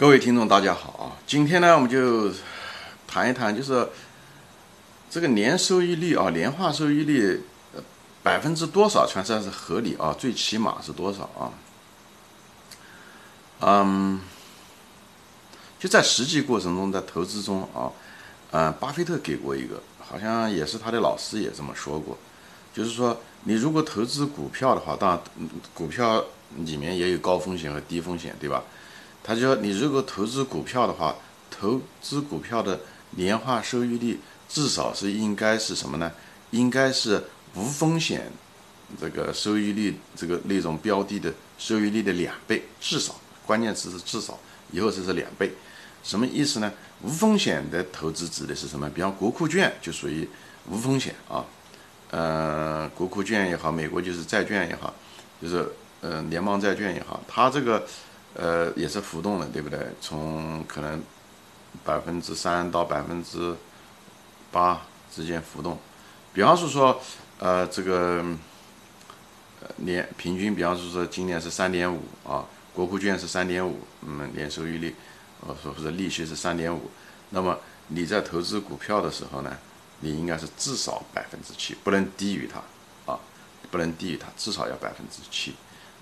各位听众，大家好啊！今天呢，我们就谈一谈，就是这个年收益率啊，年化收益率百分之多少才算是合理啊？最起码是多少啊？嗯，就在实际过程中，在投资中啊，嗯，巴菲特给过一个，好像也是他的老师也这么说过，就是说，你如果投资股票的话，当然，股票里面也有高风险和低风险，对吧？他就说，你如果投资股票的话，投资股票的年化收益率至少是应该是什么呢？应该是无风险这个收益率这个那种标的的收益率的两倍，至少，关键词是至少，以后这是两倍，什么意思呢？无风险的投资指的是什么？比方国库券就属于无风险啊，呃，国库券也好，美国就是债券也好，就是呃联邦债券也好，它这个。呃，也是浮动的，对不对？从可能百分之三到百分之八之间浮动。比方说，呃，这个年平均，比方说说今年是三点五啊，国库券是三点五，嗯，年收益率，呃，说或者利息是三点五。那么你在投资股票的时候呢，你应该是至少百分之七，不能低于它啊，不能低于它，至少要百分之七，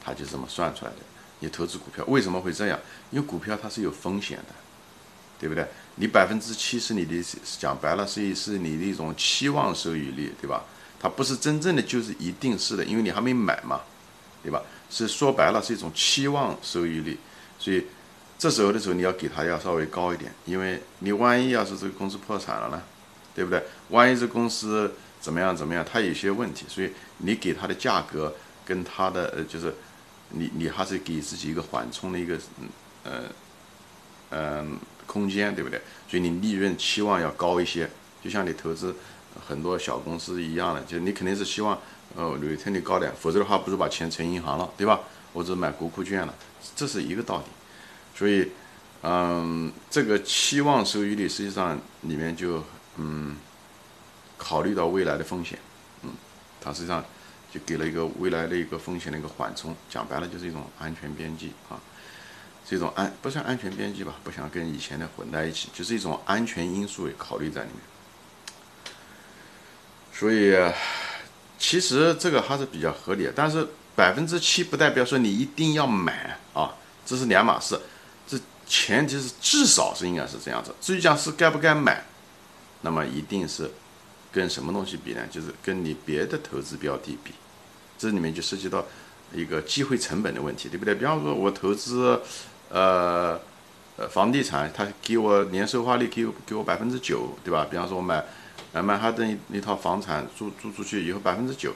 它就这么算出来的。你投资股票为什么会这样？因为股票它是有风险的，对不对？你百分之七是你的，讲白了是是你的一种期望收益率，对吧？它不是真正的就是一定是的，因为你还没买嘛，对吧？是说白了是一种期望收益率，所以这时候的时候你要给它要稍微高一点，因为你万一要是这个公司破产了呢，对不对？万一这公司怎么样怎么样，它有些问题，所以你给它的价格跟它的呃就是。你你还是给自己一个缓冲的一个嗯呃嗯空间，对不对？所以你利润期望要高一些，就像你投资很多小公司一样的，就你肯定是希望呃利润率高点，否则的话不如把钱存银行了，对吧？或者买国库券了，这是一个道理。所以嗯，这个期望收益率实际上里面就嗯考虑到未来的风险，嗯，它实际上。就给了一个未来的一个风险的一个缓冲，讲白了就是一种安全边际啊，是一种安不算安全边际吧，不想跟以前的混在一起，就是一种安全因素也考虑在里面。所以其实这个还是比较合理的，但是百分之七不代表说你一定要买啊，这是两码事，这前提是至少是应该是这样子。至于讲是该不该买，那么一定是。跟什么东西比呢？就是跟你别的投资标的比，这里面就涉及到一个机会成本的问题，对不对？比方说，我投资，呃，呃，房地产，它给我年收化率给给我百分之九，对吧？比方说，我买买曼哈顿一套房产租租出去以后百分之九，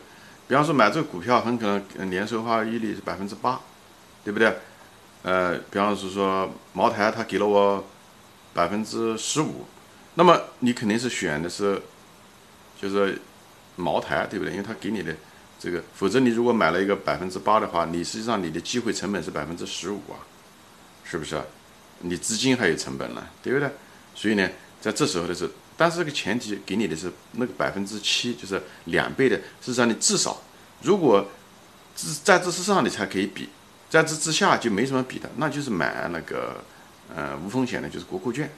比方说买这个股票很可能年收化率是百分之八，对不对？呃，比方是说茅台它给了我百分之十五，那么你肯定是选的是。就是说茅台，对不对？因为他给你的这个，否则你如果买了一个百分之八的话，你实际上你的机会成本是百分之十五啊，是不是？你资金还有成本呢，对不对？所以呢，在这时候的时候，但是这个前提给你的是那个百分之七，就是两倍的，事实上你至少如果之在这之上你才可以比，在这之下就没什么比的，那就是买那个呃无风险的，就是国库券，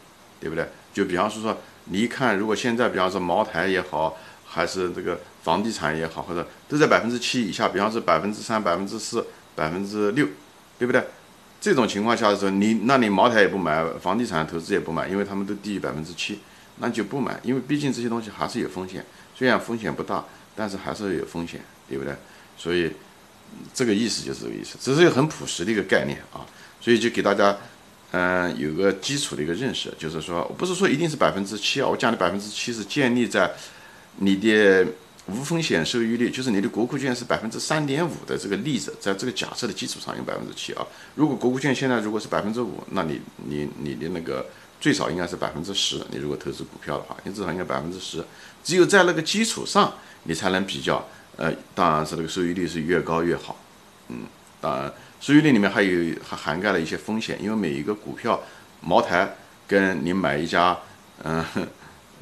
对不对？就比方说说。你一看，如果现在比方说茅台也好，还是这个房地产也好，或者都在百分之七以下，比方说百分之三、百分之四、百分之六，对不对？这种情况下的时候，你那你茅台也不买，房地产投资也不买，因为他们都低于百分之七，那就不买，因为毕竟这些东西还是有风险，虽然风险不大，但是还是有风险，对不对？所以这个意思就是这个意思，只是一个很朴实的一个概念啊，所以就给大家。嗯，有个基础的一个认识，就是说，不是说一定是百分之七啊，我讲的百分之七是建立在你的无风险收益率，就是你的国库券是百分之三点五的这个例子，在这个假设的基础上用百分之七啊。如果国库券现在如果是百分之五，那你你你的那个最少应该是百分之十。你如果投资股票的话，你至少应该百分之十。只有在那个基础上，你才能比较。呃，当然是那个收益率是越高越好。嗯，啊收益率里面还有还涵盖了一些风险因为每一个股票茅台跟你买一家嗯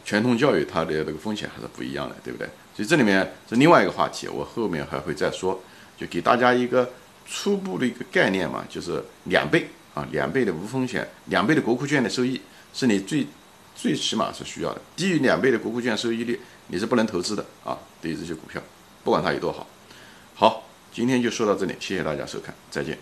全通教育它的这个风险还是不一样的对不对？所以这里面是另外一个话题我后面还会再说就给大家一个初步的一个概念嘛就是两倍啊两倍的无风险两倍的国库券的收益是你最最起码是需要的。低于两倍的国库券收益率你是不能投资的啊对于这些股票不管它有多好。今天就说到这里谢谢大家收看再见。